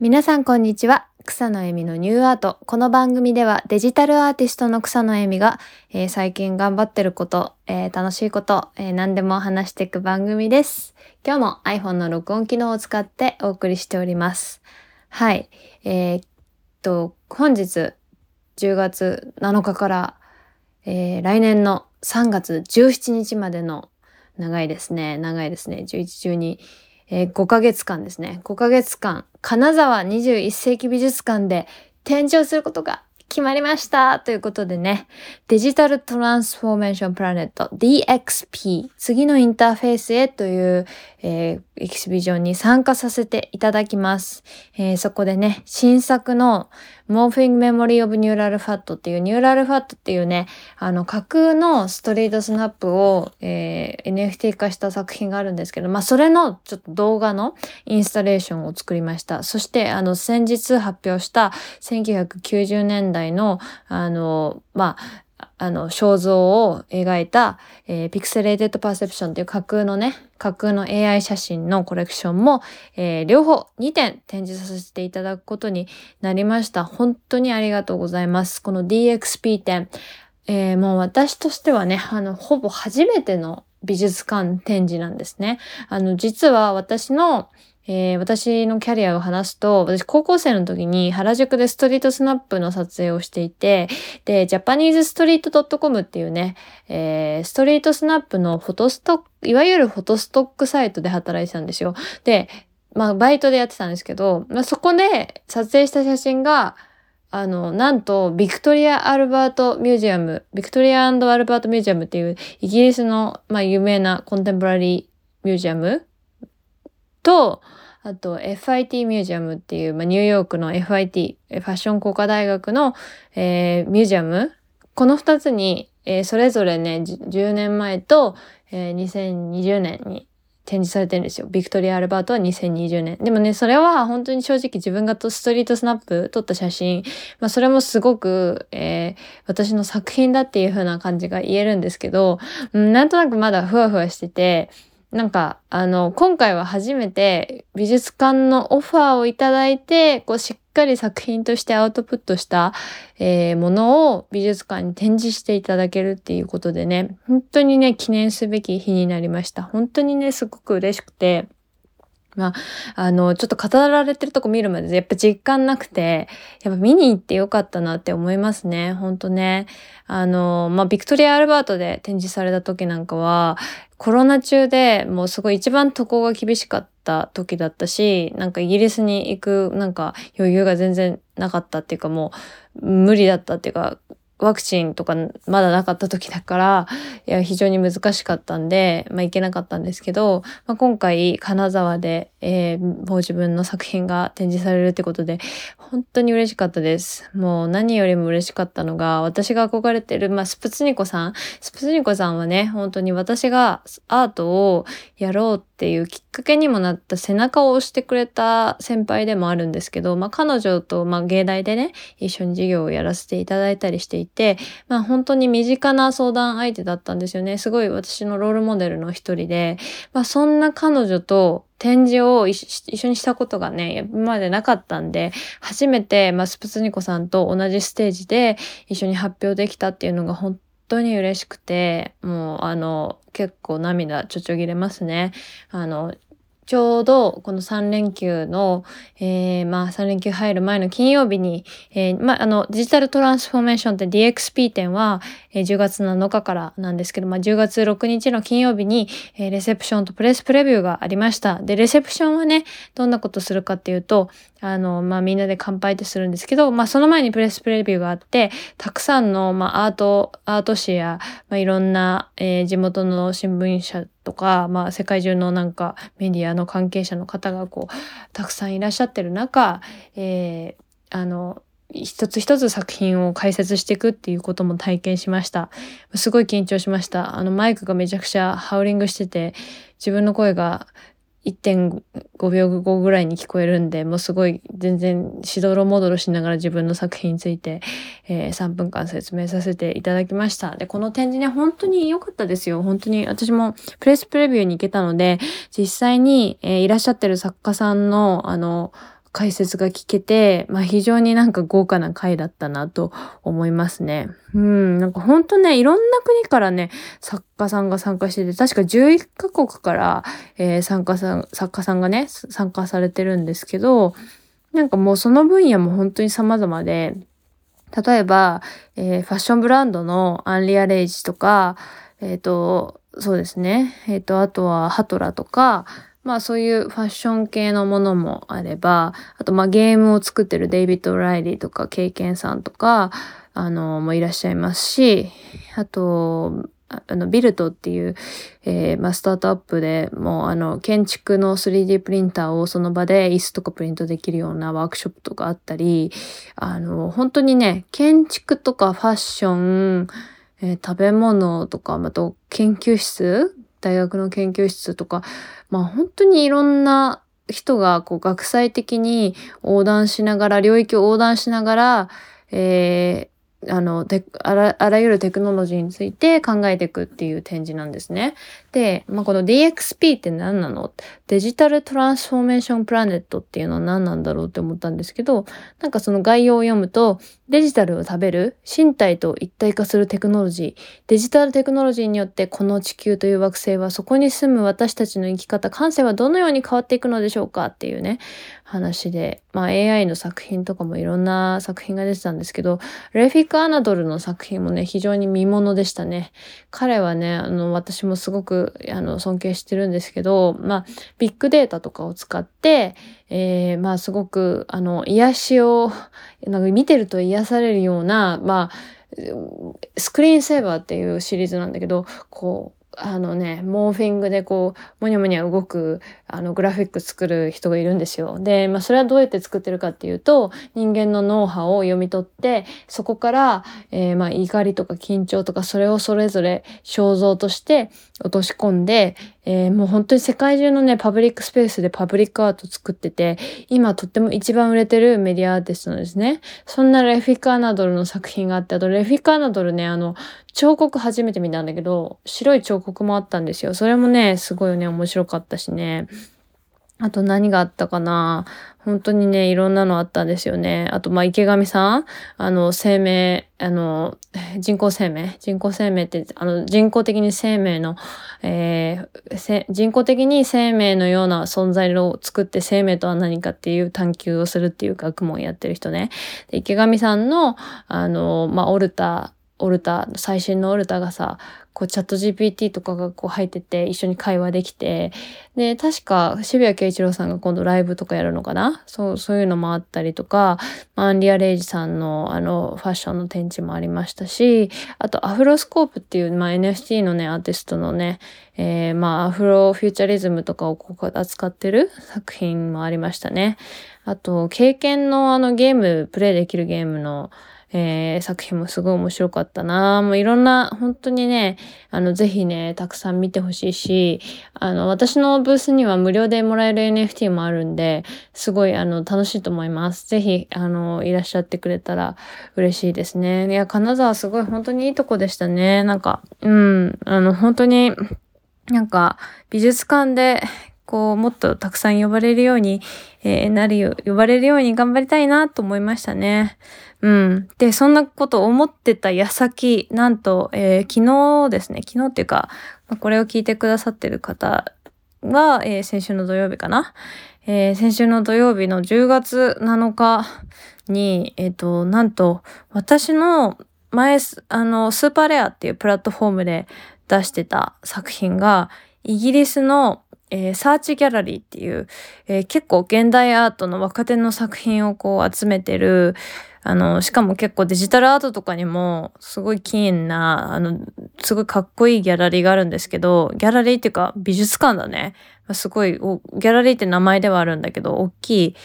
皆さんこんにちは。草野恵美のニューアート。この番組ではデジタルアーティストの草野恵美が、えー最近頑張ってること、えー楽しいこと、えー何でも話していく番組です。今日も iPhone の録音機能を使ってお送りしております。はい。えーっと、本日10月7日から、えー来年の3月17日までの長いですね。長いですね。11、12、えー5ヶ月間ですね。5ヶ月間、金沢21世紀美術館で展示をすることが決まりましたということでね、デジタルトランスフォーメーションプラネット DXP 次のインターフェースへという、えーエキシビジョンに参加させていただきます。えーそこでね、新作のモーフィングメモリーオブニューラルファットっていうニューラルファットっていうね、あの架空のストリートスナップを、えー NFT 化した作品があるんですけど、まあそれのちょっと動画のインスタレーションを作りました。そしてあの先日発表した1990年代のあの、まあ、あの、肖像を描いた、えー、 Pixelated Perception っていう架空のね、架空の AI 写真のコレクションも、えー両方2点展示させていただくことになりました。本当にありがとうございます。この DXP 展、えーもう私としてはね、あの、ほぼ初めての美術館展示なんですね。あの、実は私の、えー私のキャリアを話すと、私高校生の時に原宿でストリートスナップの撮影をしていて、で、ジャパニーズストリート .com っていうね、えーストリートスナップのフォトストック、いわゆるフォトストックサイトで働いてたんですよ。で、まあ、バイトでやってたんですけど、まあ、そこで撮影した写真が、あの、なんと、ビクトリア・アルバート・ミュージアム、ビクトリアアルバート・ミュージアムっていう、イギリスの、まあ、有名なコンテンポラリーミュージアムと、あと FIT ミュージアムっていう、まあ、ニューヨークの FIT、ファッション工科大学の、えーミュージアムこの二つに、えーそれぞれね、10年前と、えー2020年に展示されてるんですよ。ビクトリア・アルバートは2020年。でもね、それは本当に正直自分がとストリートスナップ撮った写真、まあそれもすごく、えー私の作品だっていう風な感じが言えるんですけど、うんなんとなくまだふわふわしてて、なんか、あの、今回は初めて美術館のオファーをいただいて、こう、しっかり作品としてアウトプットした、えーものを美術館に展示していただけるっていうことでね、本当にね、記念すべき日になりました。本当にね、すごく嬉しくて、まあ、あの、ちょっと語られてるとこ見るまでやっぱ実感なくて、やっぱ見に行ってよかったなって思いますね。ほんとね。あの、まあ、ビクトリア・アルバートで展示された時なんかは、コロナ中でもうすごい一番渡航が厳しかった時だったし、なんかイギリスに行くなんか余裕が全然なかったっていうかもう無理だったっていうか、ワクチンとかまだなかった時だから、いや、非常に難しかったんで、まあ、行けなかったんですけど、まあ、今回、金沢で、えーもう自分の作品が展示されるってことで、本当に嬉しかったです。もう何よりも嬉しかったのが、私が憧れてる、まあ、スプツニコさん。スプツニコさんはね、本当に私がアートをやろうっていうきっかけにもなった背中を押してくれた先輩でもあるんですけど、まあ、彼女と、まあ、芸大でね、一緒に授業をやらせていただいたりしていて、まあ、本当に身近な相談相手だったんですよね。すごい私のロールモデルの一人で、まあ、そんな彼女と展示を一緒にしたことがね、今までなかったんで、初めて、まあ、スプツニコさんと同じステージで一緒に発表できたっていうのが本当に嬉しくて、もう、あの、結構涙ちょちょぎれますね。あの、ちょうどこの3連休の、えー、まあ3連休入る前の金曜日に、えー、まああのデジタルトランスフォーメーションって DXP 展は、えー10月7日からなんですけど、まあ10月6日の金曜日に、えーレセプションとプレスプレビューがありました。で、レセプションはね、どんなことするかっていうと、あの、まあみんなで乾杯ってするんですけど、まあその前にプレスプレビューがあって、たくさんの、まあアート、アート誌や、まあいろんな、えー地元の新聞社とか、まあ世界中のなんかメディアの関係者の方がこう、たくさんいらっしゃってる中、えーあの、一つ一つ作品を解説していくっていうことも体験しました。すごい緊張しました。あのマイクがめちゃくちゃハウリングしてて、自分の声が1.5秒後ぐらいに聞こえるんで、もうすごい全然しどろもどろしながら自分の作品について、えー3分間説明させていただきました。で、この展示ね、本当に良かったですよ。本当に私もプレスプレビューに行けたので、実際に、えーいらっしゃってる作家さんの、あの、解説が聞けて、まあ非常になんか豪華な回だったなと思いますね。うん、なんかほんとね、いろんな国からね、作家さんが参加してて、確か11カ国から、えー、参加さん、作家さんがね、参加されてるんですけど、なんかもうその分野も本当に様々で、例えば、えー、ファッションブランドのアンリアレイジとか、えっ、ー、と、そうですね。えっ、ー、と、あとはハトラとか、まあそういうファッション系のものもあれば、あとまあゲームを作ってるデイビッド・ライリーとか経験さんとか、あの、もいらっしゃいますし、あと、あの、ビルトっていう、えー、まあ、スタートアップでもう、あの、建築の 3D プリンターをその場で椅子とかプリントできるようなワークショップとかあったり、あの、本当にね、建築とかファッション、えー、食べ物とか、また研究室大学の研究室とか、まあ本当にいろんな人がこう学際的に横断しながら、領域を横断しながら、えあの、あら、あらゆるテクノロジーについて考えていくっていう展示なんですね。で、まあ、この DXP って何なの？デジタルトランスフォーメーションプラネットっていうのは何なんだろうって思ったんですけど、なんかその概要を読むと、デジタルを食べる身体と一体化するテクノロジー。デジタルテクノロジーによってこの地球という惑星はそこに住む私たちの生き方、感性はどのように変わっていくのでしょうかっていうね、話で、まあ AI の作品とかもいろんな作品が出てたんですけど、レフィック・アナドルの作品もね、非常に見物でしたね。彼はね、あの、私もすごく、あの、尊敬してるんですけど、まあ、ビッグデータとかを使って、えー、まあ、すごく、あの、癒しを、なんか見てると癒されるような、まあ、スクリーンセーバーっていうシリーズなんだけど、こう、あのね、モーフィングでこう、もにゃもにゃ動く、あの、グラフィック作る人がいるんですよ。で、まあ、それはどうやって作ってるかっていうと、人間の脳波を読み取って、そこから、えー、まあ、怒りとか緊張とか、それをそれぞれ肖像として落とし込んで、えー、もう本当に世界中のね、パブリックスペースでパブリックアート作ってて、今とっても一番売れてるメディアアーティストなんですね。そんなレフィカーナドルの作品があって、あとレフィカーナドルね、あの、彫刻初めて見たんだけど、白い彫刻もあったんですよ。それもね、すごいね、面白かったしね。あと何があったかな本当にね、いろんなのあったんですよね。あと、まあ、池上さんあの、生命、あの、人工生命人工生命って、あの、人工的に生命の、えー、人工的に生命のような存在を作って生命とは何かっていう探求をするっていう学問をやってる人ね。池上さんの、あの、まあ、オルタオルタ、最新のオルタがさ、こうチャット GPT とかがこう入ってて一緒に会話できて、で、確か渋谷慶一郎さんが今度ライブとかやるのかな？そう、そういうのもあったりとか、アンリア・レイジさんのあのファッションの展示もありましたし、あとアフロスコープっていう、まあ、NFT のね、アーティストのね、えー、まあアフロフューチャリズムとかをこう扱ってる作品もありましたね。あと、経験のあのゲーム、プレイできるゲームのえー、作品もすごい面白かったなもういろんな、本当にね、あの、ぜひね、たくさん見てほしいし、あの、私のブースには無料でもらえる NFT もあるんで、すごい、あの、楽しいと思います。ぜひ、あの、いらっしゃってくれたら嬉しいですね。いや、金沢すごい本当にいいとこでしたね。なんか、うん、あの、本当に、なんか、美術館でこう、もっとたくさん呼ばれるように、えー、なるよ、呼ばれるように頑張りたいなと思いましたね。うん。で、そんなこと思ってた矢先、なんと、えー、昨日ですね、昨日っていうか、これを聞いてくださってる方が、えー、先週の土曜日かな。えー、先週の土曜日の10月7日に、えっ、と、なんと、私の前、あの、スーパーレアっていうプラットフォームで出してた作品が、イギリスのえー、サーチギャラリーっていう、えー、結構現代アートの若手の作品をこう集めてる、あの、しかも結構デジタルアートとかにもすごいキーンな、あの、すごいかっこいいギャラリーがあるんですけど、ギャラリーっていうか美術館だね。すごい、ギャラリーって名前ではあるんだけど、大きい、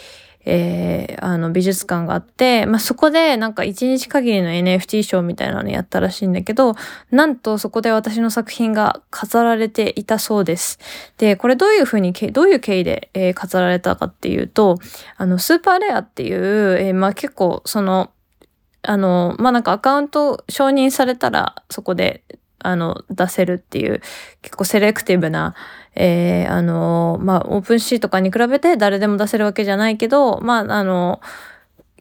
えー、あの、美術館があって、まあ、そこでなんか一日限りの NFT ショーみたいなのやったらしいんだけど、なんとそこで私の作品が飾られていたそうです。で、これどういうふうに、どういう経緯で、えー、飾られたかっていうと、あの、スーパーレアっていう、えー、まあ、結構その、あの、まあ、なんかアカウント承認されたらそこであの、出せるっていう、結構セレクティブな、えー、あの、まあ、オープンシーとかに比べて誰でも出せるわけじゃないけど、まあ、あの、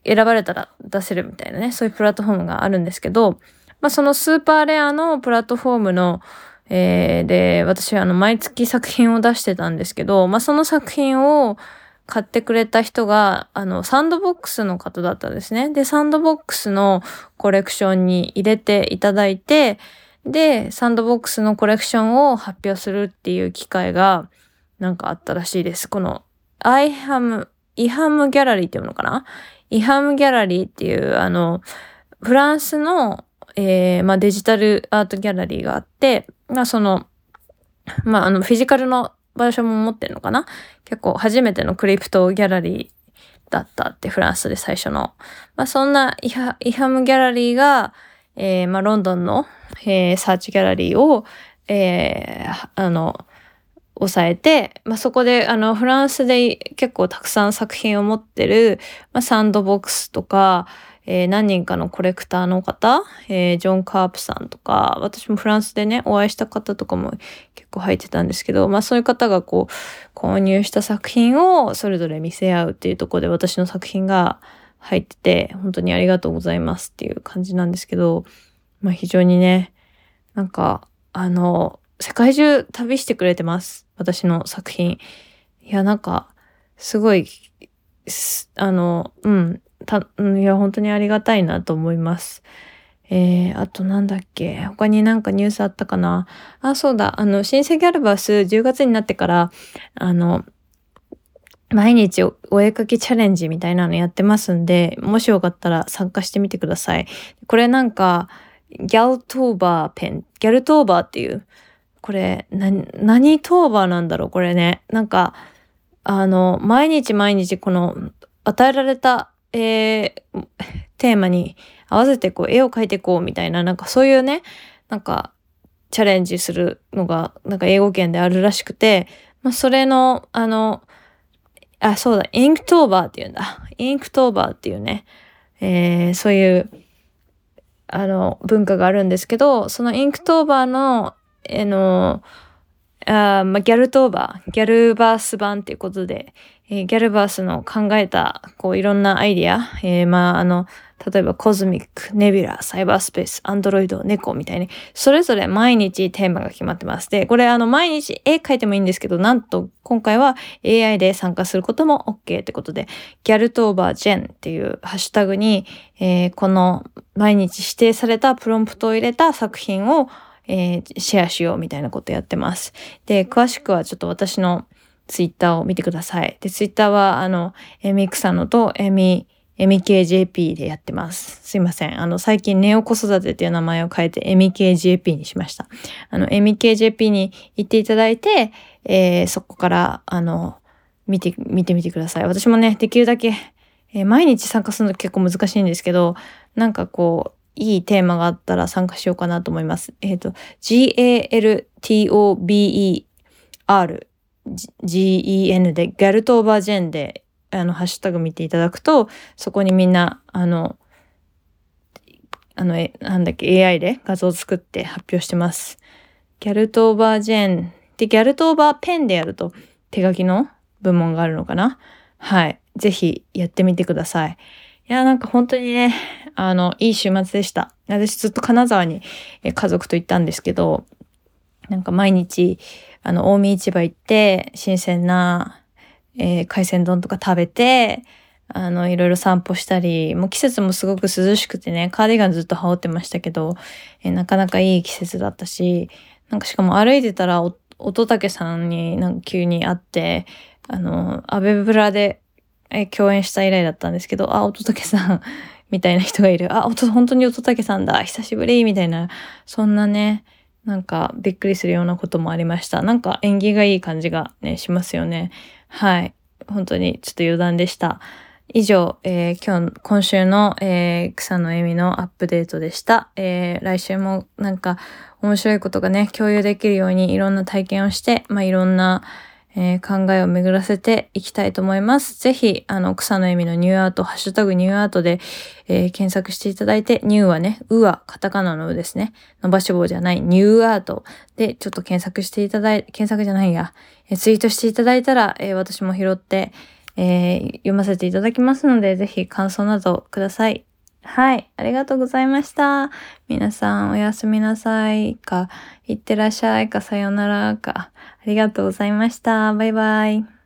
選ばれたら出せるみたいなね、そういうプラットフォームがあるんですけど、まあ、そのスーパーレアのプラットフォームの、えー、で、私はあの、毎月作品を出してたんですけど、まあ、その作品を買ってくれた人が、あの、サンドボックスの方だったんですね。で、サンドボックスのコレクションに入れていただいて、で、サンドボックスのコレクションを発表するっていう機会が、なんかあったらしいです。この、アイハム、イハムギャラリーっていうのかな？イハムギャラリーっていう、あの、フランスの、えー、まあ、デジタルアートギャラリーがあって、まあ、その、まあ、あの、フィジカルの場所も持ってるのかな？結構初めてのクリプトギャラリーだったって、フランスで最初の。まあ、そんなイハ IHAM ギャラリーが、えー、まあ、ロンドンの、えー、サーチギャラリーを、えー、あの、抑えて、まあ、そこで、あの、フランスで結構たくさん作品を持ってる、まあ、サンドボックスとか、えー、何人かのコレクターの方、えー、ジョン・カープさんとか、私もフランスでね、お会いした方とかも結構入ってたんですけど、まあそういう方がこう、購入した作品をそれぞれ見せ合うっていうところで私の作品が入ってて、本当にありがとうございますっていう感じなんですけど、まあ非常にね、なんか、あの、世界中旅してくれてます。私の作品。いや、なんか、すごい、あの、うん、た、いや、本当にありがたいなと思います。えー、あとなんだっけ他になんかニュースあったかな？あ、そうだ。あの、新生ギャルバス10月になってから、あの、毎日お絵かきチャレンジみたいなのやってますんで、もしよかったら参加してみてください。これなんか、ギャルトーバーペン、ギャルトーバーっていう、これ、な、何トーバーなんだろうこれね。なんか、あの、毎日毎日この、与えられたえー、テーマに合わせてこう絵を描いていこうみたいな、なんかそういうね、なんかチャレンジするのが、なんか英語圏であるらしくて、まあそれの、あの、あ、そうだ、インクトーバーって言うんだ。インクトーバーっていうね、えー、そういう、あの、文化があるんですけど、そのインクトーバーの、えの、あまあ、ギャルトーバー、ギャルバース版っていうことで、えー、ギャルバースの考えた、こう、いろんなアイディア、えー、まあ、あの、例えば cosmic、nebula、サイバースペース、アンドロイド、猫みたいに、それぞれ毎日テーマが決まってます。で、これあの、毎日絵描いてもいいんですけど、なんと今回は AI で参加することも OK ってことで、ギャルトーバージェンっていうハッシュタグに、えー、この毎日指定されたプロンプトを入れた作品をえー、シェアしようみたいなことやってます。で、詳しくはちょっと私のツイッターを見てください。で、ツイッターは、あの、エミクサノとエミ、エミ KJP でやってます。すいません。あの、最近ネオ子育てっていう名前を変えてエミ KJP にしました。あの、エミ KJP に行っていただいて、えー、そこから、あの、見て、見てみてください。私もね、できるだけ、えー、毎日参加するの結構難しいんですけど、なんかこう、いいテーマがあったら参加しようかなと思います。えっ、ー、と、G-A-L-T-O-B-E-R G-E-N で、ギャルトーバージェンで、あの、ハッシュタグ見ていただくと、そこにみんな、あの、あの、え、なんだっけ、AI で画像を作って発表してます。ギャルトーバージェン。で、ギャルトーバーペンでやると手書きの部門があるのかな？はい。ぜひやってみてください。いや、なんか本当にね、あの、いい週末でした。私ずっと金沢に家族と行ったんですけど、なんか毎日、あの、大見市場行って、新鮮な、えー、海鮮丼とか食べて、あの、いろいろ散歩したり、もう季節もすごく涼しくてね、カーディガンずっと羽織ってましたけど、えー、なかなかいい季節だったし、なんかしかも歩いてたら、乙武さんになんか急に会って、あの、アベブラでえ共演した以来だったんですけど、あ、乙武さん みたいな人がいる。あ、本当に乙武さんだ。久しぶりみたいな、そんなね、なんかびっくりするようなこともありました。なんか縁起がいい感じがね、しますよね。はい。本当にちょっと余談でした。以上、えー、今日、今週の、えー、草野恵美のアップデートでした。えー、来週もなんか面白いことがね、共有できるようにいろんな体験をして、まあ、いろんな、えー、考えを巡らせていきたいと思います。ぜひ、あの、草の恵美のニューアート、ハッシュタグニューアートで、えー、検索していただいて、ニューはね、うはカタカナのうですね。伸ばし棒じゃない、ニューアートでちょっと検索していただい、検索じゃないや、えー、ツイートしていただいたら、え私も拾って、え読ませていただきますので、ぜひ感想などください。はい。ありがとうございました。皆さんおやすみなさいか、いってらっしゃいか、さよならか。ありがとうございました。バイバイ。